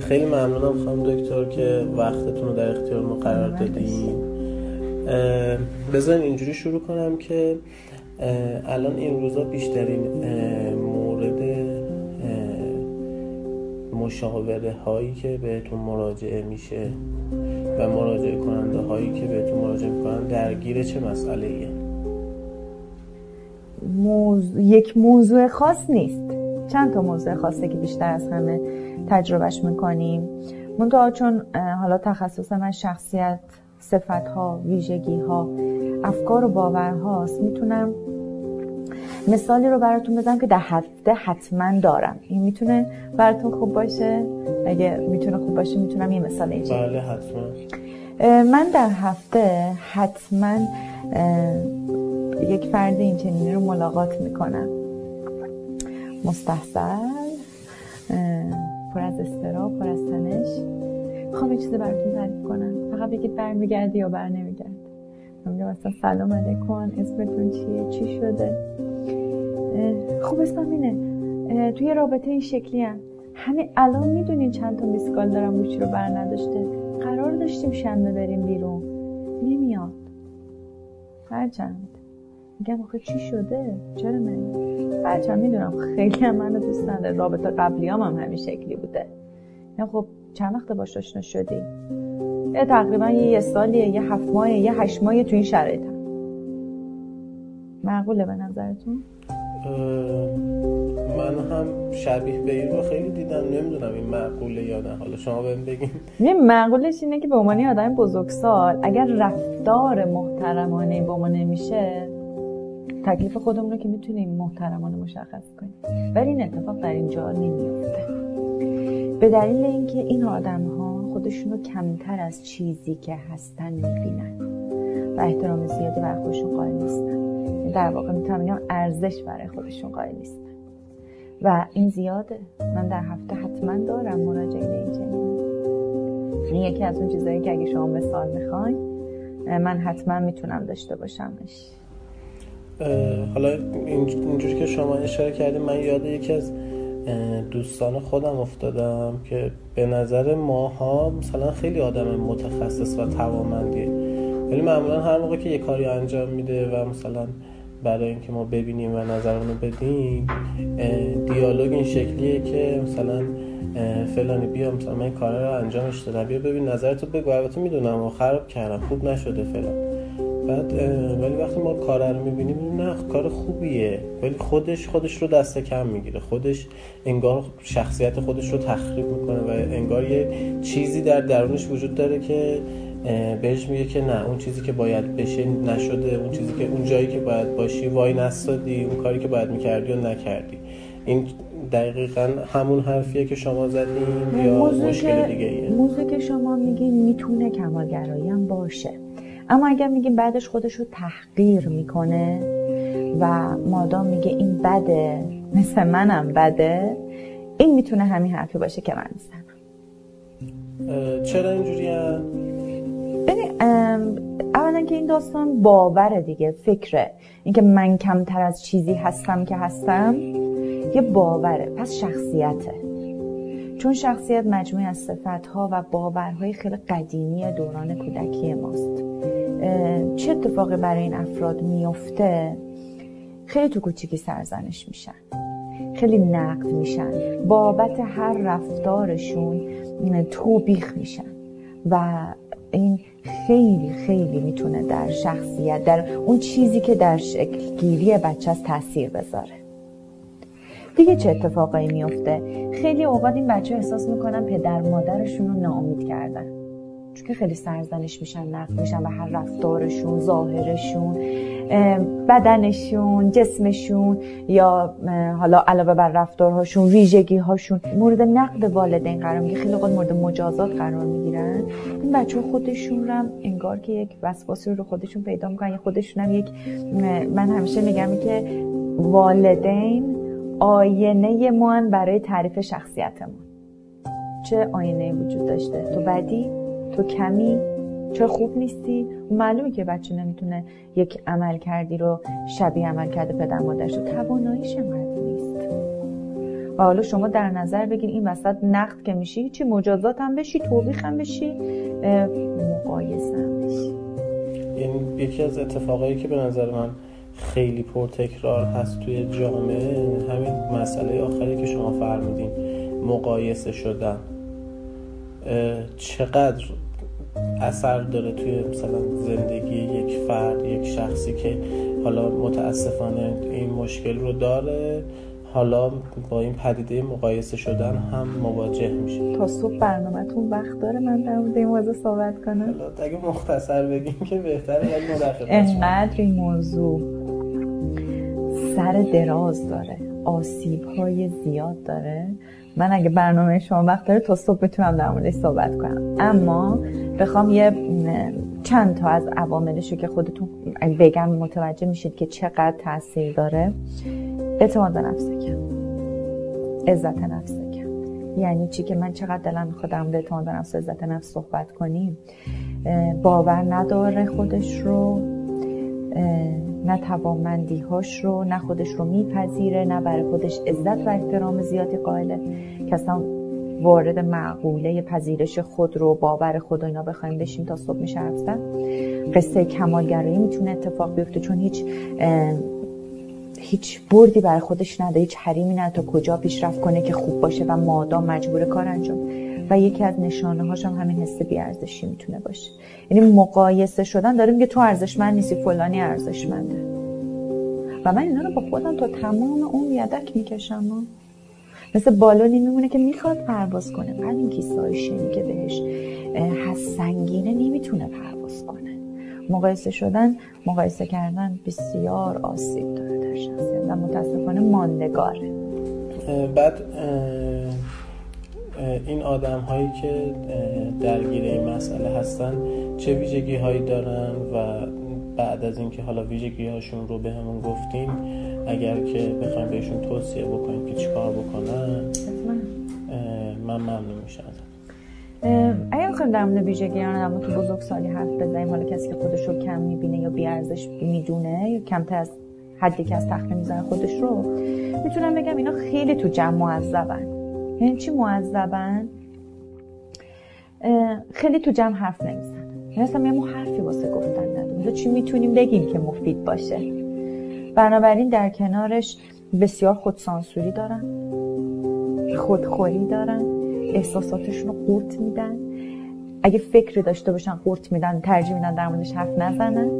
خیلی ممنونم خانم دکتر که وقتتون رو در اختیار ما قرار دادین. بذارین اینجوری شروع کنم که الان این روزا بیشترین مورد مشاوره هایی که بهتون مراجعه میشه و مراجعه کننده هایی که بهتون مراجعه می‌کنن درگیر چه مسئله ایه؟ موضوع... یک موضوع خاص نیست. چند تا موضوع خاصه که بیشتر از همه تجربهش می‌کنیم. منتها چون حالا تخصص من شخصیت صفت ها ویژگی ها افکار و باورهاست می‌تونم مثالی رو براتون بزنم که در هفته حتما دارم. این می‌تونه براتون خوب باشه؟ اگه می‌تونه خوب باشه می‌تونم یه مثال اینجا. بله حتما. من در هفته حتما یک فرد این چنینی رو ملاقات می‌کنم. مستحصل پر از استراب پر از تنش. می‌خوام یه چیزی براتون تعریف کنم. فقط بگید برمیگردی یا بر نمیگرد من مثلا سلام علیکم. اسمتون چیه؟ چی شده؟ خوب اسمم اینه. توی رابطه این شکلی هم. همین الان می‌دونین چند تا میسکال دارم گوشی رو بر نداشته. قرار داشتیم شنبه بریم بیرون. نمیاد. هرچند میگم آخه چی شده؟ چرا نمیاد هرچند می‌دونم خیلی هم منو دوست نداره. رابطه قبلی هم, هم همین شکلی بوده. یا خب چند وقت باش آشنا شدی؟ یه تقریبا یه سالیه یه هفت ماهه یه هشت ماهه تو این شرایط هم. معقوله به نظرتون؟ من هم شبیه به این رو خیلی دیدم. نمی‌دونم این معقوله یا نه. حالا شما بهم بگین. یه معقولش اینه که به عنوان آدم بزرگسال اگر رفتار محترمانه با ما نمیشه تکلیف خودمون رو که می‌تونیم محترمانه مشخص کنیم. ولی این اتفاق در اینجا نمیفته به دلیل اینکه این آدم ها خودشون رو کمتر از چیزی که هستن می‌بینن و احترام زیادی برای خودشون قائل نیستن. در واقع می‌تونم بگم ارزش برای خودشون قائل نیستن. و این زیاده. من در هفته حتما دارم مراجعه به این چنین. یکی از اون چیزایی که اگه شما مثال می‌خواین من حتما می‌تونم داشته باشمش. حالا اینجوری که شما اشاره کردیم من یاد یکی از دوستان خودم افتادم که به نظر ماها مثلا خیلی آدم متخصص و توامندیه ولی معمولا هر موقع که یه کاری انجام میده و مثلا برای اینکه ما ببینیم و نظرمون رو بدیم دیالوگ این شکلیه که مثلا فلانی بیا مثلا من کار رو انجامش دادم بیا ببین نظرتو بگو البته می‌دونم و خراب کردم خوب نشده فلان. بعد ولی وقتی ما کار رو می‌بینیم نه کار خوبیه. ولی خودش خودش رو دست کم می‌گیره. خودش انگار شخصیت خودش رو تخریب می‌کنه و انگار یه چیزی در درونش وجود داره که بهش میگه که نه اون چیزی که باید بشه نشده. اون چیزی که اون جایی که باید باشی وای نستادی. اون کاری که باید می‌کردی و نکردی. این دقیقا همون حرفیه که شما زدین یا مشکل دیگه ایه موضوع که شما میگین می‌تونه کمالگرایی هم باشه. اما اگر میگیم بعدش خودش رو تحقیر می‌کنه و مادام میگه این بده مثل منم بده این می‌تونه همین حرفی باشه که من می‌زنم چرا اینجوری اولا که این داستان باوره دیگه فکره. اینکه من کمتر از چیزی هستم که هستم یه باوره پس شخصیته. چون شخصیت مجموعی از صفتها و باورهای خیلی قدیمی دوران کودکی ماست. چه اتفاقی برای این افراد میفته خیلی تو کوچیکی سرزنش میشن. خیلی نقد میشن. بابت هر رفتارشون توبیخ میشن. و این خیلی خیلی می‌تونه در شخصیت در اون چیزی که در شکلگیری بچه از تاثیر بذاره. دیگه چه اتفاقایی میفته خیلی اوقات این بچه احساس می‌کنن پدر مادرشون رو ناامید کردن. چون که خیلی سرزنش میشن نقد میشن و هر رفتارشون ظاهرشون بدنشون جسمشون یا حالا علاوه بر رفتارهاشون ویژگی هاشون مورد نقد والدین قرار می‌گیره. خیلی اوقات مورد مجازات قرار می‌گیرن. این بچه انگار هم انگار که یک وسواسی رو خودشون پیدا می‌کنن. خودشون هم یک من همیشه میگم که والدین آینه ما برای تعریف شخصیتمون. چه آینه وجود داشته؟ تو بدی؟ تو کمی؟ چه خوب نیستی؟ معلومه که بچه نمی‌تونه یک عمل کردی رو شبیه عمل کرده پدر مادرش رو تواناییش انقدر نیست. و حالا شما در نظر بگیر این وسط نقد که میشی چی؟ مجازات هم بشی توبیخ هم بشی مقایسه هم بشی. یعنی یکی از اتفاقایی که به نظر من خیلی پرتکرار هست توی جامعه. همین مسئله آخری که شما فرمودین مقایسه شدن. چقدر اثر داره توی مثلا زندگی یک فرد یک شخصی که حالا متاسفانه این مشکل رو داره حالا با این پدیده مقایسه شدن هم مواجه میشه. تا صبح برنامهتون وقت داره من در مورد این موضوع صحبت کنم. اگه مختصر بگیم که بهتره ولی انقدر این موضوع سر دراز داره. آسیب های زیاد داره. من اگه برنامه شما وقت داره تا صبح می‌تونم در موردش صحبت کنم. اما بخوام یه چند تا از عواملش رو که خودتون بگم متوجه میشید که چقدر تاثیر داره. اعتماد به نفس کم. عزت نفس کم. یعنی چی که من چقدر دلم می‌خواد در اعتماد به نفس عزت نفس صحبت کنیم. باور نداره خودش رو. نه توانمندی هاش رو نه خودش رو میپذیره نه برای خودش عزت و احترام زیادی قائله. که اصلا وارد معقوله پذیرش خود رو باور خود و اینا بخوایم بشیم تا صبح میشه قصه کمالگرایی می‌تونه اتفاق بیفته چون هیچ هیچ بردی برای خودش نداره هیچ حریمی نداره تا کجا پیشرفت کنه که خوب باشه و مادام مجبور کار انجام. و یکی از نشانه هاش هم همین حس بیارزشی می‌تونه باشه. یعنی مقایسه شدن داره میگه تو ارزشمند نیستی فلانی ارزشمنده. و من اینا رو با خودم تا تمام اون یدک می‌کشم. و مثل بالونی میمونه که می‌خواد پرواز کنه. بعد این کیسه که بهش حس سنگینه نمی‌تونه پرواز کنه. مقایسه شدن مقایسه کردن بسیار آسیب داره در شخصیت و متاسفانه ماندگاره. بعد این آدم هایی که درگیر این مسئله هستن چه ویژگی هایی دارن و بعد از اینکه حالا ویژگی هاشون رو به همون گفتیم اگر که بخوایم بهشون توصیه بکنیم که چیکار بکنن من ممنون میشم اگر بخوایم در مورد ویژگی آدم تو بزرگ سالی حرف بزنیم حالا کسی که خودش رو کم می‌بینه یا بیارزش می‌دونه یا کمتر از حدی که از تخته می‌زنه خودش رو می‌تونم بگم اینا خیلی تو جمع معذبن یعنی چی معذبن؟ خیلی تو جمع حرف نمیزن یعنی اصلا یه حرفی واسه گفتن نداریم. چی می‌تونیم بگیم که مفید باشه؟ بنابراین در کنارش بسیار خودسانسوری دارن. خودخوری دارن. احساساتشون رو قورت میدن. اگه فکری داشته باشن قورت میدن ترجیح میدن در موردش حرف نزنن.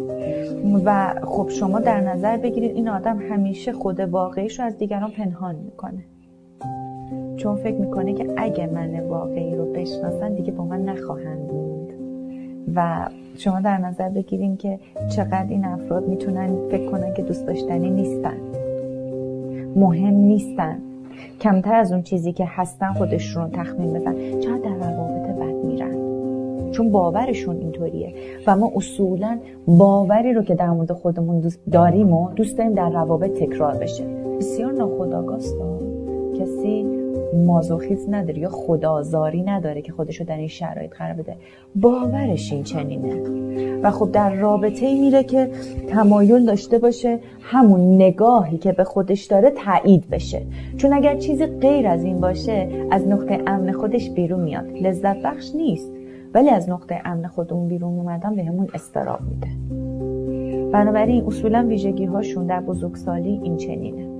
و خب شما در نظر بگیرید این آدم همیشه خود واقعیش رو از دیگران پنهان می‌کنه. چون فکر می‌کنه که اگه من واقعی رو بشناسن دیگه با من نخواهند بود. و شما در نظر بگیریم که چقدر این افراد می‌تونن فکر کنن که دوست داشتنی نیستن. مهم نیستن. کمتر از اون چیزی که هستن خودشون رو تخمین بزن چقدر در روابط بد میرن. چون باورشون اینطوریه. و ما اصولا باوری رو که در مورد خودمون دوست داریم و دوست داریم در روابط تکرار بشه. بسیار ناخداگاست کسی مازوخیز نداره یا خدازاری نداره که خودشو در این شرایط قرار بده. باورش این چنینه. و خب در رابطه میره که تمایل داشته باشه همون نگاهی که به خودش داره تایید بشه. چون اگر چیزی غیر از این باشه از نقطه امن خودش بیرون میاد. لذت بخش نیست. ولی از نقطه امن خودمون بیرون اومدن به همون استراب میده. بنابراین اصولا ویژگی هاشون در بزرگسالی این چنینه.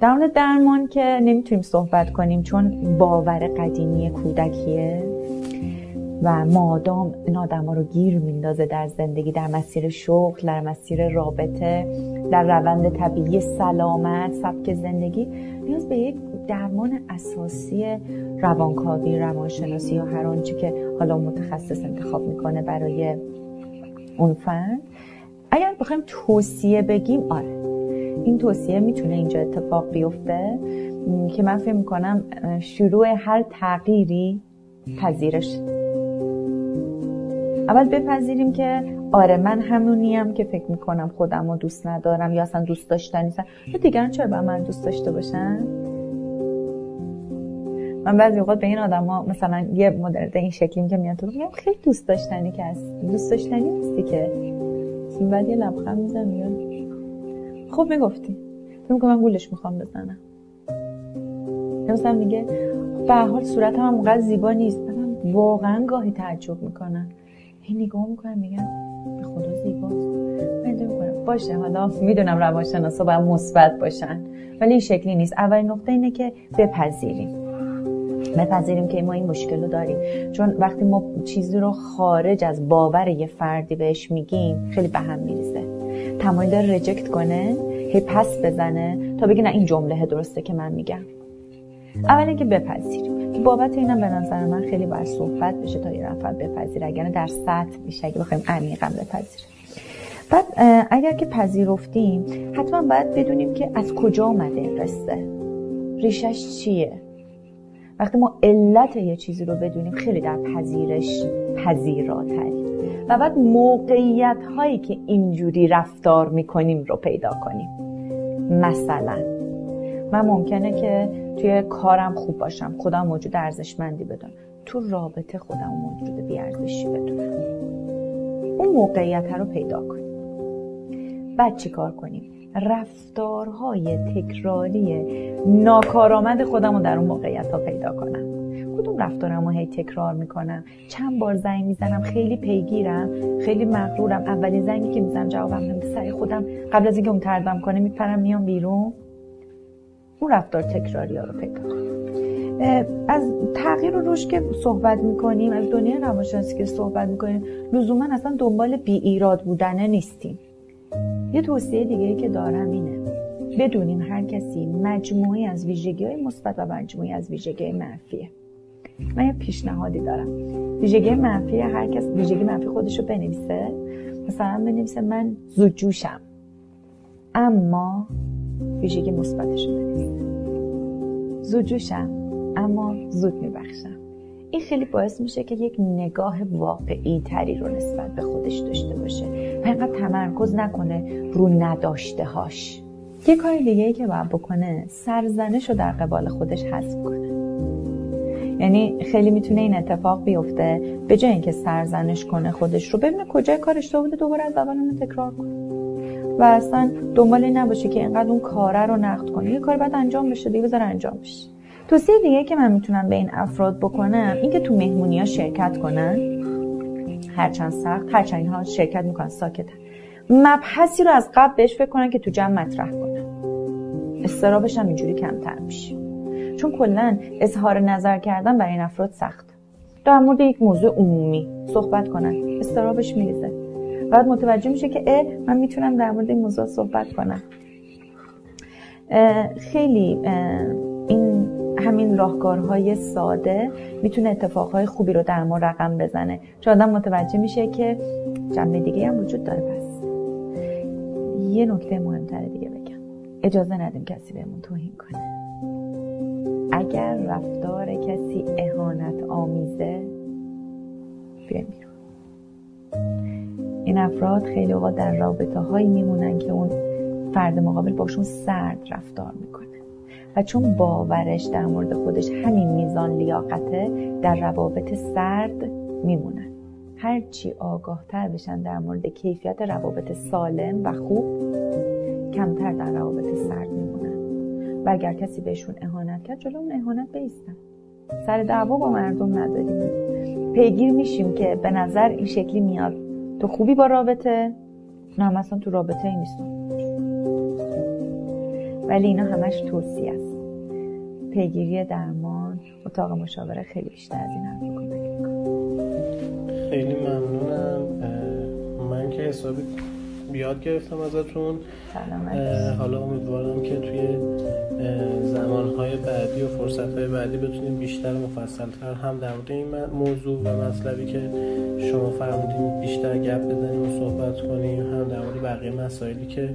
در مورد درمان که نمی‌تونیم صحبت کنیم چون باور قدیمی کودکیه و مادام این آدم رو گیر میندازه در زندگی در مسیر شغل در مسیر رابطه در روند طبیعی سلامت سبک زندگی نیاز به یک درمان اساسی روانکاوی روانشناسی یا هر آنچه که حالا متخصص انتخاب می‌کنه برای اون فرد. اگر بخوایم توصیه بگیم آره این توصیه می‌تونه اینجا اتفاق بیفته که من فکر می‌کنم شروع هر تغییری پذیرش. اول بپذیریم که آره من همونیم که فکر می‌کنم خودم رو دوست ندارم یا اصلا دوست داشتنی نیستم. یا دیگران چرا با من دوست داشته باشن؟ من بعضی اوقات به این آدم ها مثلا یه مدل این شکلیم که میاد تو میگم خیلی دوست داشتنی که هست دوست داشتنی نیستی که؟ بعد یه لبخند می‌زنم خب می‌گفتی. فکر من گولش می‌خوام بزنم. مثلا میگه به حال صورت هم اونقدر زیبا نیست. من واقعا گاهی تعجب می‌کنم. هی نگاه می‌کنم میگم به خدا زیباست. من می‌کنم باشه حالا می‌دونم روانشناسا باید مثبت باشن. ولی این شکلی نیست. اولین نقطه اینه که بپذیریم. بپذیریم که ما این مشکل رو داریم. چون وقتی ما چیزی رو خارج از باور یه فردی بهش میگیم خیلی به هم میریزه. تمایل داره رجکت کنه هی پس بزنه تا بگه نه این جمله درسته که من میگم. اولی که بپذیریم بابت اینم به نظر من خیلی باید صحبت بشه تا یه نفر بپذیره اگر در سطح میشه اگه بخوایم عمیقا بپذیریم. بعد اگر که پذیرفتیم حتما باید بدونیم که از کجا آمده این قصه. ریشش چیه؟ وقتی ما علت یه چیزی رو بدونیم خیلی در پذیرش پذیراتریم. و بعد موقعیت هایی که اینجوری رفتار می‌کنیم رو پیدا کنیم. مثلا من ممکنه که توی کارم خوب باشم خودم موجود ارزشمندی بدونم. تو رابطه خودم موجود بیارزشی بدونم. اون موقعیت رو پیدا کنیم. بعد چی کار کنیم؟ رفتارهای تکراری ناکارآمد خودم رو در اون موقعیت ها پیدا کنم. کدوم رفتارم رو هی تکرار می‌کنم؟ چند بار زنگ می‌زنم خیلی پیگیرم خیلی مغرورم. اولین زنگی که می‌زنم جوابم نمیده سعی خودم قبل از اینکه اون تردم کنه میپرم میام بیرون. اون رفتار تکراری ها رو پیدا از تغییر و رشد که صحبت می‌کنیم از دنیای روانشناسی که صحبت می‌کنیم لزوما اصلا دنبال بی ایراد بودنه نیستیم. یه توصیه دیگه که دارم اینه بدونیم هر کسی مجموعی از ویژگی های مثبت و مجموعی از ویژگی منفیه. من یه پیشنهادی دارم. ویژگی منفی هر کس ویژگی منفی خودش رو بنویسه. مثلا بنویسه من زود جوشم اما ویژگی مثبتش رو بنویسه. زود جوشم اما زود میبخشم. این خیلی باعث میشه که یک نگاه واقعی تری رو نسبت به خودش داشته باشه. و اینقدر تمرکز نکنه رو نداشته هاش یه کار دیگه ای که باید بکنه سرزنش رو در قبال خودش حذف کنه. یعنی خیلی می‌تونه این اتفاق بیفته به جای اینکه سرزنش کنه خودش رو. ببینه کجای کار اشتباه بوده دوباره از اول تکرار کنه. و اصلا دنبال نباشه که اینقدر اون کاره رو نقد کنه. یه کار باید انجام بشه دیگه بذار انجام بشه. توصیه دیگه که من می‌تونم به این افراد بکنم اینکه تو مهمونی ها شرکت کنن. هرچند سخت هرچند اینها شرکت می‌کنن ساکتن. مبحثی رو از قبل بهش فکر کنن که تو جمع مطرح کنن. استرابش هم اینجوری کمتر میشه. چون کلا اظهار نظر کردن برای این افراد سخت. در مورد یک موضوع عمومی صحبت کنن. استرابش میریزه. بعد متوجه میشه که اه من می‌تونم در مورد این موضوع صحبت کنم. خیلی این همین راهکارهای ساده می‌تونه اتفاقهای خوبی رو در ما رقم بزنه. چون آدم متوجه میشه که جنبه دیگه هم وجود داره. پس یه نکته مهمتر دیگه بگم. اجازه ندیم کسی بهمون توهین کنه. اگر رفتار کسی اهانت آمیزه بیایم این افراد خیلی اوقات در رابطه هایی میمونن که اون فرد مقابل باشون سرد رفتار می‌کنه. و چون باورش در مورد خودش همین میزان لیاقته در روابط سرد میمونن. هرچی آگاهتر بشن در مورد کیفیت روابط سالم و خوب کمتر در روابط سرد میمونن. و اگر کسی بهشون کرد جلو اون اهانت بیستن سر دعوا با مردم نداریم. پیگیر میشیم که به نظر این شکلی میاد. تو خوبی با رابطه؟ نه مثلا تو رابطه ای نیستم. ولی اینا همش توصیه است. پیگیری درمان اتاق مشاوره خیلی بیشتر از این حرف خیلی ممنونم. من که حسابی بیاد گرفتم ازتون. حالا امیدوارم که توی زمانهای بعدی و فرصتهای بعدی بتونیم بیشتر مفصلتر هم در مورد این موضوع و مطلبی که شما فرمودین بیشتر گپ بزنیم و صحبت کنیم هم در مورد بقیه مسائلی که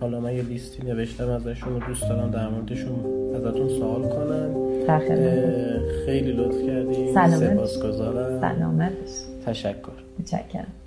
حالا من یه لیستی نوشتم ازشون دوست دارم در موردشون ازتون سوال کنم خیلی لطف کردیم سلامت. سپاسگزارم. سلامت. تشکر. متشکرم.